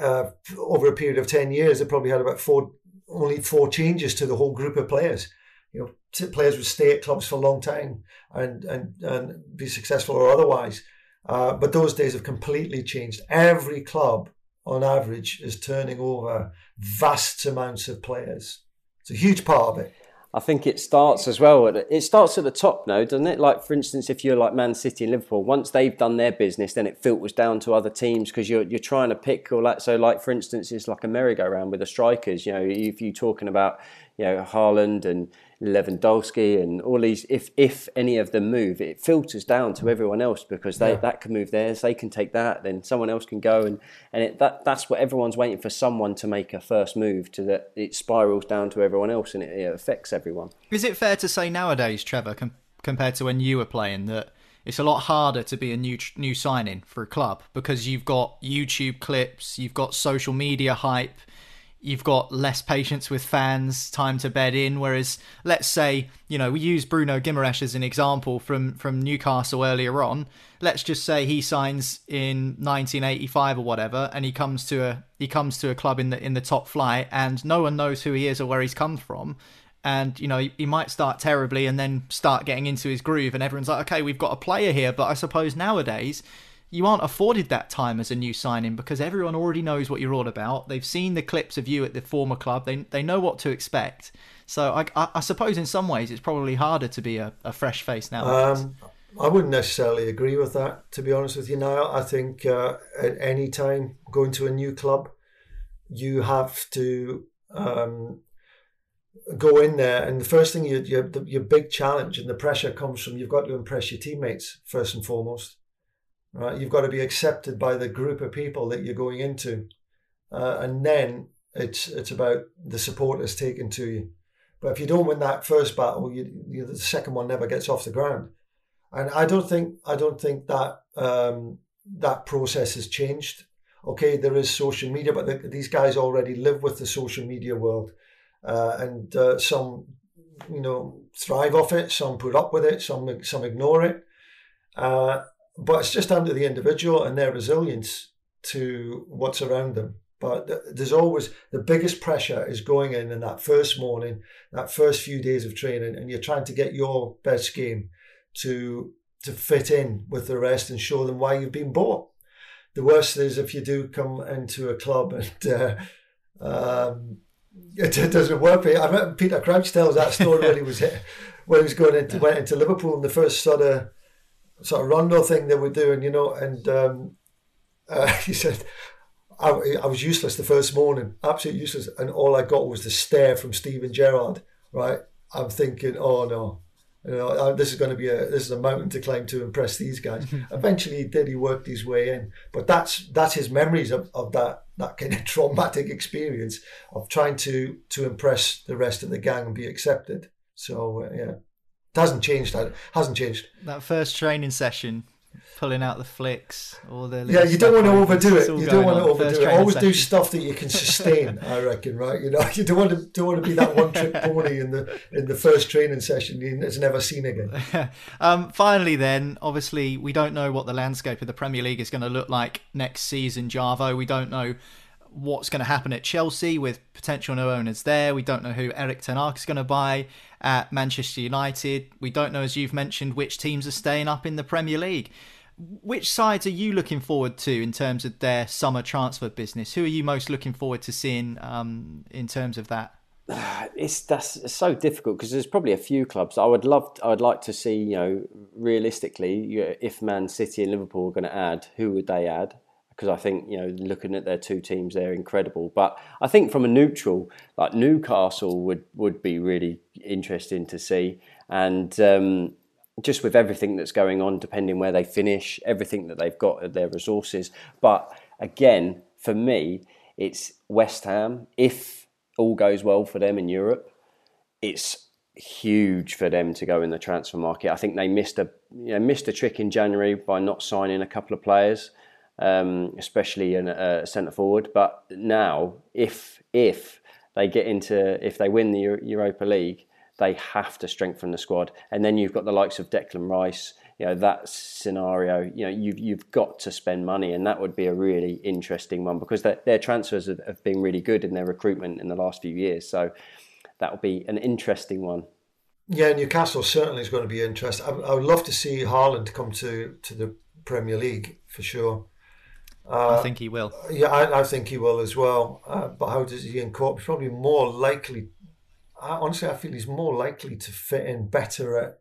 uh, over a period of 10 years, they probably had about four, only four changes to the whole group of players. You know, players would stay at clubs for a long time and, and, and be successful or otherwise. Uh, but those days have completely changed. Every club on average is turning over vast amounts of players. It's a huge part of it. I think it starts as well. It starts at the top now, doesn't it? Like, for instance, if you're like Man City and Liverpool, once they've done their business, then it filters down to other teams because you're you're trying to pick all that. so. Like for instance, it's like a merry-go-round with the strikers. You know, if you're talking about you know Haaland and Lewandowski and all these, if if any of them move, it filters down to everyone else because they yeah. that can move theirs, they can take that, then someone else can go, and and it, that that's what everyone's waiting for someone to make a first move to that it spirals down to everyone else and it, it affects everyone. Is it fair to say nowadays, Trevor, com- compared to when you were playing, that it's a lot harder to be a new new signing for a club because you've got YouTube clips, you've got social media hype you've got less patience with fans, time to bed in. Whereas, let's say, you know, we use Bruno Guimaraes as an example from from Newcastle earlier on. Let's just say he signs in 1985 or whatever, and he comes to a he comes to a club in the in the top flight, and no one knows who he is or where he's come from. And you know he, he might start terribly and then start getting into his groove, and everyone's like, okay, we've got a player here. But I suppose nowadays you aren't afforded that time as a new signing because everyone already knows what you're all about. They've seen the clips of you at the former club. They they know what to expect. So I, I, I suppose in some ways it's probably harder to be a, a fresh face now. Um, I wouldn't necessarily agree with that. To be honest with you, now I think uh, at any time going to a new club, you have to um, go in there, and the first thing you, you the, your big challenge and the pressure comes from you've got to impress your teammates first and foremost right? You've got to be accepted by the group of people that you're going into, uh, and then it's it's about the support that's taken to you. But if you don't win that first battle, you, you, the second one never gets off the ground. And I don't think I don't think that um, that process has changed. Okay, there is social media, but the, these guys already live with the social media world, uh, and uh, some you know thrive off it, some put up with it, some some ignore it. Uh, but it's just down to the individual and their resilience to what's around them. But there's always the biggest pressure is going in in that first morning, that first few days of training, and you're trying to get your best game to to fit in with the rest and show them why you've been bought. The worst is if you do come into a club and uh, um, it, it, doesn't work. I remember Peter Crouch tells that story when he was when he was going into went into Liverpool in the first sort of sort of rondo thing they were doing, you know, and um, uh, he said, I, I, was useless the first morning, absolutely useless, and all I got was the stare from Steven Gerrard. Right, I'm thinking, oh no, you know, this is going to be a this is a mountain to climb to impress these guys. Eventually, he did. He worked his way in, but that's that's his memories of, of that that kind of traumatic experience of trying to to impress the rest of the gang and be accepted. So uh, yeah. It hasn't changed. It hasn't changed. That first training session, pulling out the flicks, all the yeah. You don't want to overdo it. You don't want to overdo it. Always session. do stuff that you can sustain. I reckon, right? You know, you don't want to don't want to be that one trick pony in the in the first training session it's never seen again. um, finally, then, obviously, we don't know what the landscape of the Premier League is going to look like next season. Jarvo, we don't know what's going to happen at Chelsea with potential new owners there. We don't know who Erik Ten Hag is going to buy at Manchester United. We don't know, as you've mentioned, which teams are staying up in the Premier League. Which sides are you looking forward to in terms of their summer transfer business? Who are you most looking forward to seeing um, in terms of that? It's that's so difficult because there's probably a few clubs I would love. I would like to see. You know, realistically, if Man City and Liverpool are going to add, who would they add? Because I think you know looking at their two teams, they're incredible. But I think from a neutral, like Newcastle would would be really interesting to see, and um, just with everything that's going on, depending where they finish, everything that they've got at their resources. But again, for me, it's West Ham. If all goes well for them in Europe, it's huge for them to go in the transfer market. I think they missed a you know, missed a trick in January by not signing a couple of players um, especially in a centre forward. But now, if if they get into if they win the Europa League, they have to strengthen the squad. And then you've got the likes of Declan Rice. You know that scenario. You know you've you've got to spend money, and that would be a really interesting one because their, their transfers have, have been really good in their recruitment in the last few years. So that would be an interesting one. Yeah, Newcastle certainly is going to be interesting. I, I would love to see Haaland come to to the Premier League for sure. Uh, I think he will. Yeah, I, I think he will as well. Uh, but how does he incorporate? Probably more likely. I, honestly, I feel he's more likely to fit in better at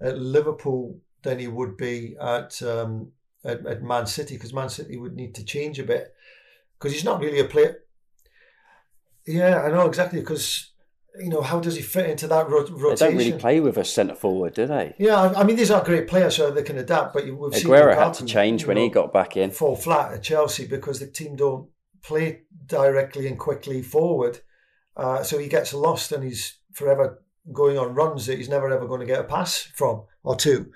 at Liverpool than he would be at um, at, at Man City because Man City would need to change a bit because he's not really a player. Yeah, I know exactly because you know, how does he fit into that rotation? They don't really play with a centre forward, do they? Yeah, I mean, these are great players, so they can adapt. But we've seen Aguero had to change when know, he got back in. Fall flat at Chelsea because the team don't play directly and quickly forward. Uh, so he gets lost and he's forever going on runs that he's never ever going to get a pass from or two.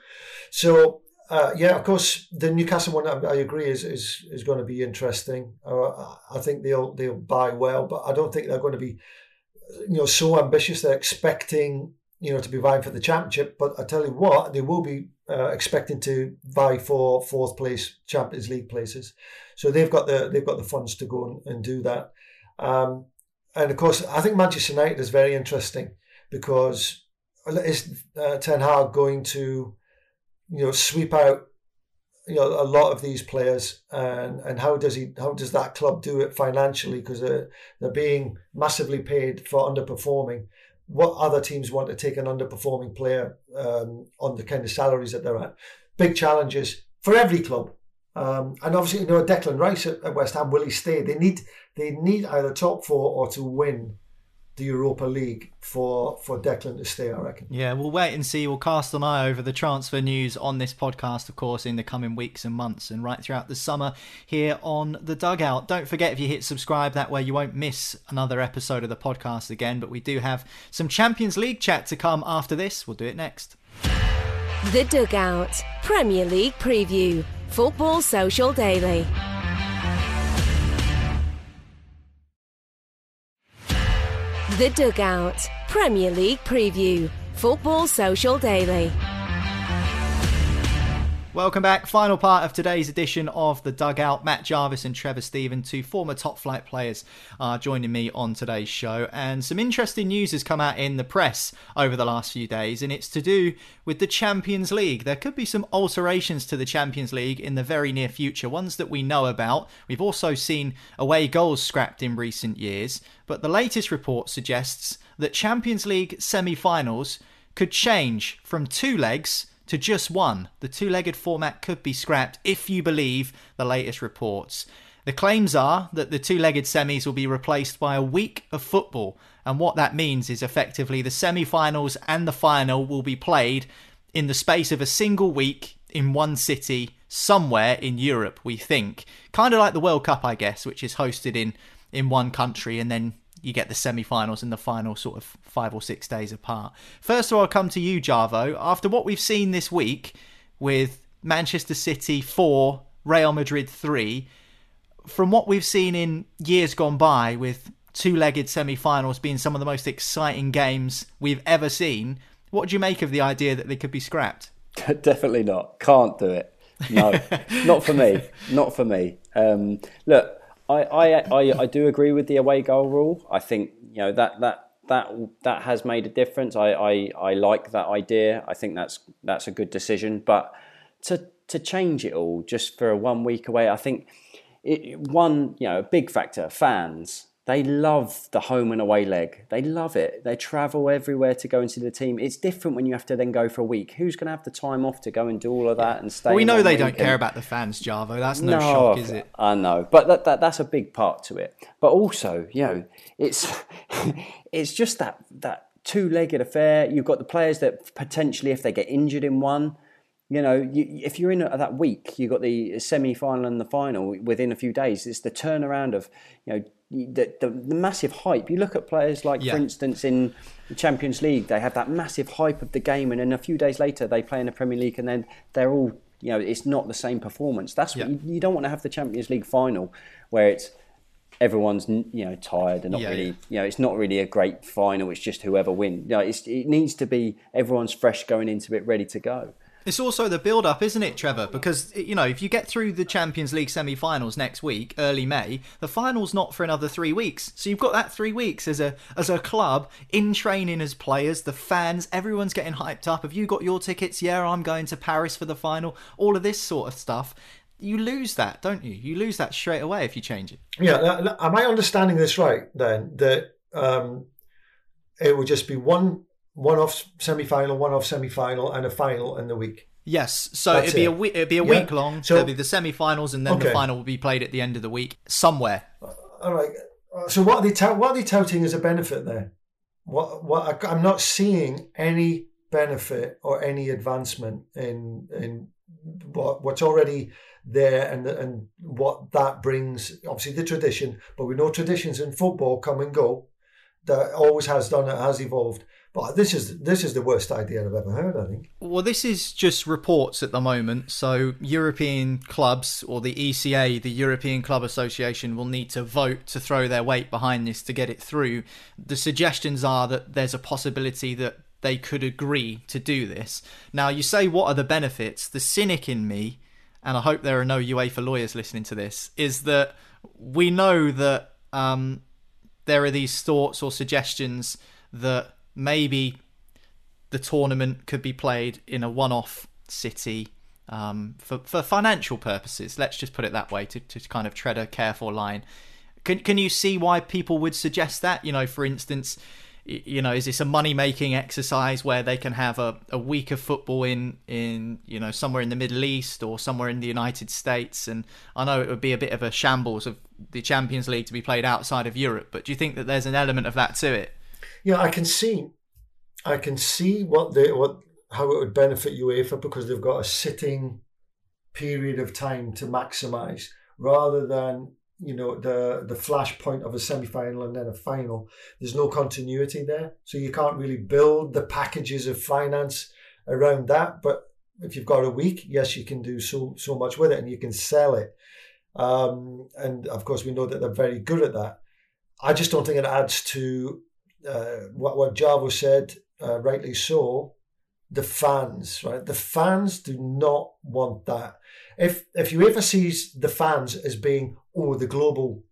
So uh, yeah, of course, the Newcastle one I, I agree is, is is going to be interesting. Uh, I think they'll they'll buy well, but I don't think they're going to be you know so ambitious. They're expecting you know to be vying for the championship, but I tell you what, they will be uh, expecting to vie for fourth place Champions League places. So they've got the they've got the funds to go and, and do that. Um, and of course, I think Manchester United is very interesting because is uh, Ten Hag going to you know sweep out you know a lot of these players and and how does he how does that club do it financially? Because they're, they're being massively paid for underperforming. What other teams want to take an underperforming player um, on the kind of salaries that they're at? Big challenges for every club. Um, and obviously you know Declan Rice at, at West Ham will he stay? They need they need either top four or to win the Europa League for for Declan to stay. I reckon. Yeah, we'll wait and see. We'll cast an eye over the transfer news on this podcast, of course, in the coming weeks and months, and right throughout the summer here on the Dugout. Don't forget if you hit subscribe, that way you won't miss another episode of the podcast again. But we do have some Champions League chat to come after this. We'll do it next. The Dugout Premier League preview. Football Social Daily. The Dugout Premier League Preview. Football Social Daily. Welcome back. Final part of today's edition of The Dugout. Matt Jarvis and Trevor Steven, two former top flight players, are joining me on today's show. And some interesting news has come out in the press over the last few days, and it's to do with the Champions League. There could be some alterations to the Champions League in the very near future, ones that we know about. We've also seen away goals scrapped in recent years, but the latest report suggests that Champions League semi finals could change from two legs to just one. The two legged format could be scrapped if you believe the latest reports. The claims are that the two legged semis will be replaced by a week of football, and what that means is effectively the semi finals and the final will be played in the space of a single week in one city somewhere in Europe, we think. Kind of like the World Cup, I guess, which is hosted in, in one country and then you get the semi-finals and the final sort of five or six days apart. First of all, I'll come to you, Jarvo. After what we've seen this week with Manchester City four, Real Madrid three, from what we've seen in years gone by with two-legged semi-finals being some of the most exciting games we've ever seen, what do you make of the idea that they could be scrapped? Definitely not. Can't do it. No, not for me. Not for me. Um, look, I, I, I, I do agree with the away goal rule. I think you know that that that that has made a difference. I, I, I like that idea. I think that's that's a good decision. But to to change it all just for a one week away, I think it, one you know a big factor fans they love the home and away leg. They love it. They travel everywhere to go and see the team. It's different when you have to then go for a week. Who's going to have the time off to go and do all of that and stay? Well, we know they don't care about the fans, Jarvo. That's no, no shock, is it? I know, but that, that that's a big part to it. But also, you know, it's it's just that that two-legged affair. You've got the players that potentially, if they get injured in one, you know, you, if you're in a, that week, you've got the semi-final and the final within a few days. It's the turnaround of, you know, the, the, the massive hype. You look at players like, yeah. for instance, in the Champions League, they have that massive hype of the game, and then a few days later they play in the Premier League, and then they're all, you know, it's not the same performance. That's what yeah. you, you, don't want to have the Champions League final where it's everyone's you know tired and not yeah, really you know it's not really a great final. It's just whoever wins. You know, it needs to be everyone's fresh going into it, ready to go. It's also the build up, isn't it, Trevor? Because, you know, if you get through the Champions League semi finals next week, early May, the final's not for another three weeks. So you've got that three weeks as a as a club in training as players, the fans, everyone's getting hyped up. Have you got your tickets? Yeah, I'm going to Paris for the final. All of this sort of stuff. You lose that, don't you? You lose that straight away if you change it. Yeah. Am I understanding this right then? That um, it would just be one one off semi final, one off semi final, and a final in the week. Yes, so That's it'd be it. a week. It'd be a yeah. week long. So there'll be the semi-finals, and then okay. the final will be played at the end of the week somewhere. Uh, all right. Uh, so what are they tout- what are they touting as a benefit there? What what I'm not seeing any benefit or any advancement in in what what's already there and and what that brings. Obviously, the tradition, but we know traditions in football come and go. That always has done. It has evolved. But this is this is the worst idea I've ever heard. I think. Well, this is just reports at the moment. So European clubs or the ECA, the European Club Association, will need to vote to throw their weight behind this to get it through. The suggestions are that there's a possibility that they could agree to do this. Now, you say, what are the benefits? The cynic in me, and I hope there are no UEFA lawyers listening to this, is that we know that um, there are these thoughts or suggestions that maybe the tournament could be played in a one-off city um, for for financial purposes. Let's just put it that way to to kind of tread a careful line. Can can you see why people would suggest that? You know, for instance, you know, is this a money making exercise where they can have a, a week of football in in you know somewhere in the Middle East or somewhere in the United States? And I know it would be a bit of a shambles of the Champions League to be played outside of Europe, but do you think that there's an element of that to it? Yeah, I can see, I can see what they what how it would benefit UEFA because they've got a sitting period of time to maximise rather than you know the the flash point of a semi-final and then a final. There's no continuity there. So you can't really build the packages of finance around that. But if you've got a week yes you can do so so much with it and you can sell it. Um, and of course we know that they're very good at that. I just don't think it adds to uh, what what Jarvo said, uh, rightly so, the fans, right? The fans do not want that. If if you ever sees the fans as being oh the global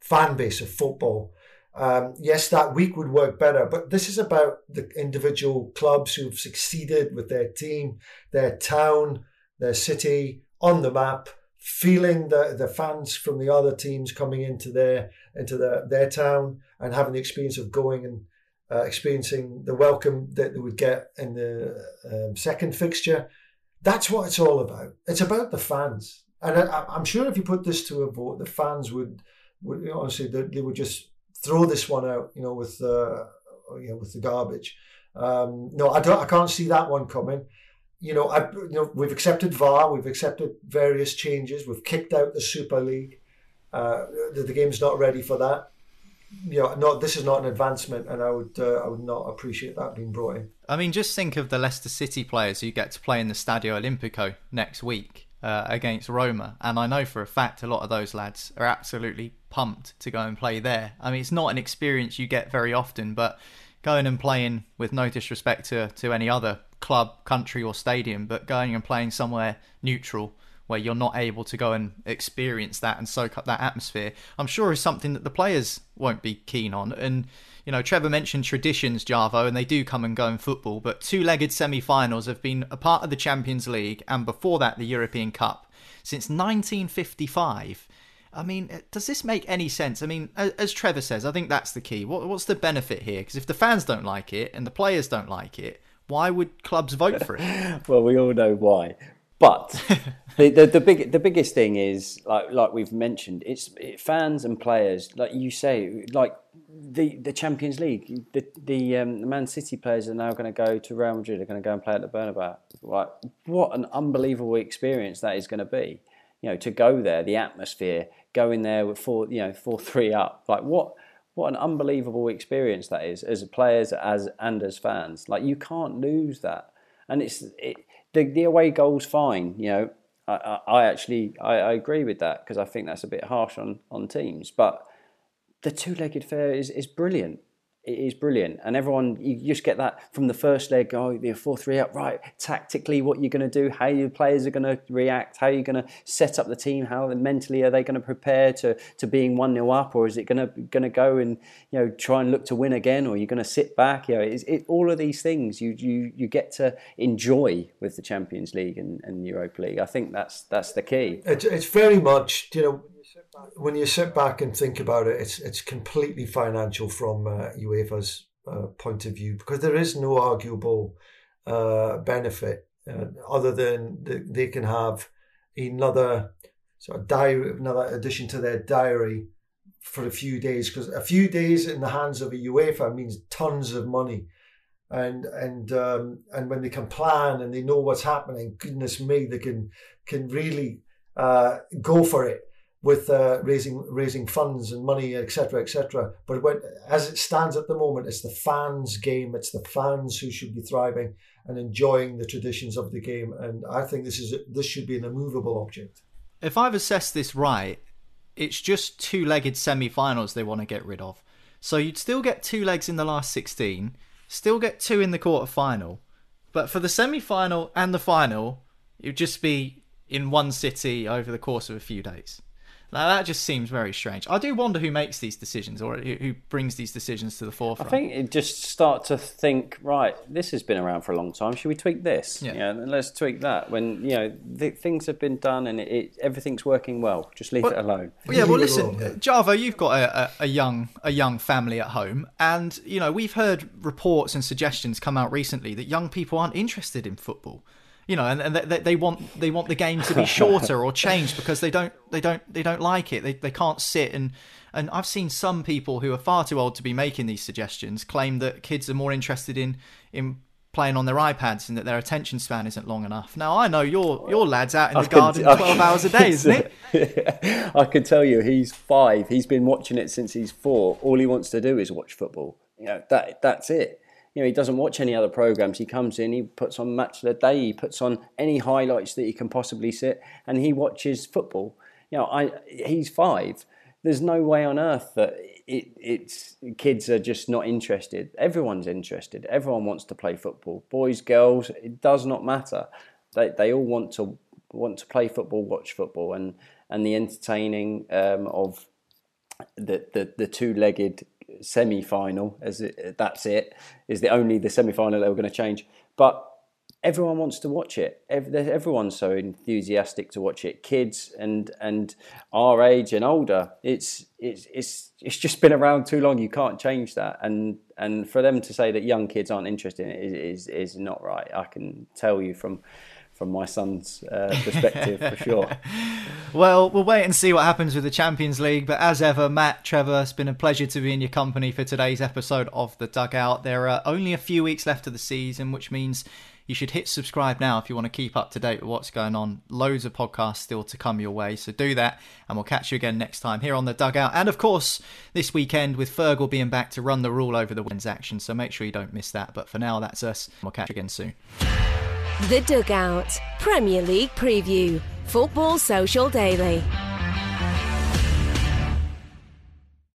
fan base of football, um, yes, that week would work better. But this is about the individual clubs who've succeeded with their team, their town, their city on the map, feeling the the fans from the other teams coming into their into their their town and having the experience of going and uh, experiencing the welcome that they would get in the um, second fixture. That's what it's all about. It's about the fans, and I, am sure if you put this to a vote, the fans would, would honestly they, they would just throw this one out, you know, with uh, you know with the garbage. Um, no, I don't. I can't see that one coming. You know, I you know we've accepted VAR, we've accepted various changes, we've kicked out the Super League. Uh, the, the game's not ready for that you know, no, this is not an advancement, and I would uh, I would not appreciate that being brought in. I mean, just think of the Leicester City players who get to play in the Stadio Olimpico next week uh, against Roma, and I know for a fact a lot of those lads are absolutely pumped to go and play there. I mean, it's not an experience you get very often, but going and playing with no disrespect to to any other club, country, or stadium, but going and playing somewhere neutral where you're not able to go and experience that and soak up that atmosphere, I'm sure is something that the players won't be keen on. And, you know, Trevor mentioned traditions, Jarvo, and they do come and go in football, but two legged semi finals have been a part of the Champions League and before that, the European Cup since 1955. I mean, eh, does this make any sense? I mean, as Trevor says, I think that's the key. what's the benefit here? Because if the fans don't like it and the players don't like it, why would clubs vote for it? well, we all know why. But the, the, the big the biggest thing is like like we've mentioned, it's it, fans and players. Like you say, like the the Champions League, the the, um, the Man City players are now going to go to Real Madrid. They're going to go and play at the Bernabeu. Like what an unbelievable experience that is going to be. You know, to go there, the atmosphere, going there with four, you know, four three up. Like what what an unbelievable experience that is as players as and as fans. Like you can't lose that, and it's it the, the away goal's fine. You know, I, I, I actually I, I, agree with that because I think that's a bit harsh on on teams. But the two-legged fair is is brilliant it is brilliant. And everyone, you just get that from the first leg, oh, you're 4 3 up, right? Tactically, what you're going to do, how your players are going to react, how you're going to set up the team, how mentally are they going to prepare to, to being 1 0 up, or is it going to going to go and you know try and look to win again, or you're going to sit back? You know, it's, it, all of these things you, you, you get to enjoy with the Champions League and, and Europa League. I think that's that's the key. It's, it's very much, you know, when you sit back and think about it, it's it's completely financial from uh, UEFA's uh, point of view because there is no arguable uh, benefit uh, other than the, they can have another sort of diary, another addition to their diary for a few days because a few days in the hands of a UEFA means tons of money. And and um, and when they can plan and they know what's happening, goodness me, they can can really uh, go for it with uh, raising raising funds and money, etc., etc. But when, as it stands at the moment, it's the fans' game. It's the fans who should be thriving and enjoying the traditions of the game. And I think this is this should be an immovable object. If I've assessed this right, it's just two-legged semi-finals they want to get rid of. So you'd still get two legs in the last sixteen, still get two in the quarter final, but for the semi-final and the final, it'd just be in one city over the course of a few days. Now that just seems very strange. I do wonder who makes these decisions or who brings these decisions to the forefront. I think it just start to think, right, this has been around for a long time. Should we tweak this? Yeah. You know, let's tweak that. When you know the, things have been done and it, it, everything's working well, just leave well, it alone. Well, yeah. Well, listen, Jarvo, you've got a, a, a young a young family at home, and you know we've heard reports and suggestions come out recently that young people aren't interested in football you know, and, and they, they want they want the game to be shorter or changed because they don't they don't they don't like it. They they can't sit and and I've seen some people who are far too old to be making these suggestions claim that kids are more interested in in playing on their iPads and that their attention span isn't long enough. Now I know your your lad's out in the garden twelve hours a day, isn't he? I can tell you, he's five. He's been watching it since he's four. All he wants to do is watch football. You know that that's it you know, he doesn't watch any other programs. He comes in, he puts on match of the day, he puts on any highlights that he can possibly sit, and he watches football. You know, I he's five. There's no way on earth that it, it's kids are just not interested. Everyone's interested. Everyone wants to play football. Boys, girls, it does not matter. They they all want to want to play football, watch football, and and the entertaining um, of the the, the two legged semi-final as it, that's it is the only the semi-final they were going to change. But everyone wants to watch it. Everyone's so enthusiastic to watch it. Kids and and our age and older it's it's it's it's just been around too long. You can't change that. And and for them to say that young kids aren't interested in it is is, is not right. I can tell you from from my son's uh, perspective for sure. Well, we'll wait and see what happens with the Champions League. But as ever, Matt, Trevor, it's been a pleasure to be in your company for today's episode of The Dugout. There are only a few weeks left of the season, which means you should hit subscribe now if you want to keep up to date with what's going on. Loads of podcasts still to come your way, so do that, and we'll catch you again next time here on the dugout. And of course, this weekend with Fergal being back to run the rule over the women's action, so make sure you don't miss that. But for now, that's us. We'll catch you again soon. The Dugout Premier League Preview, Football Social Daily.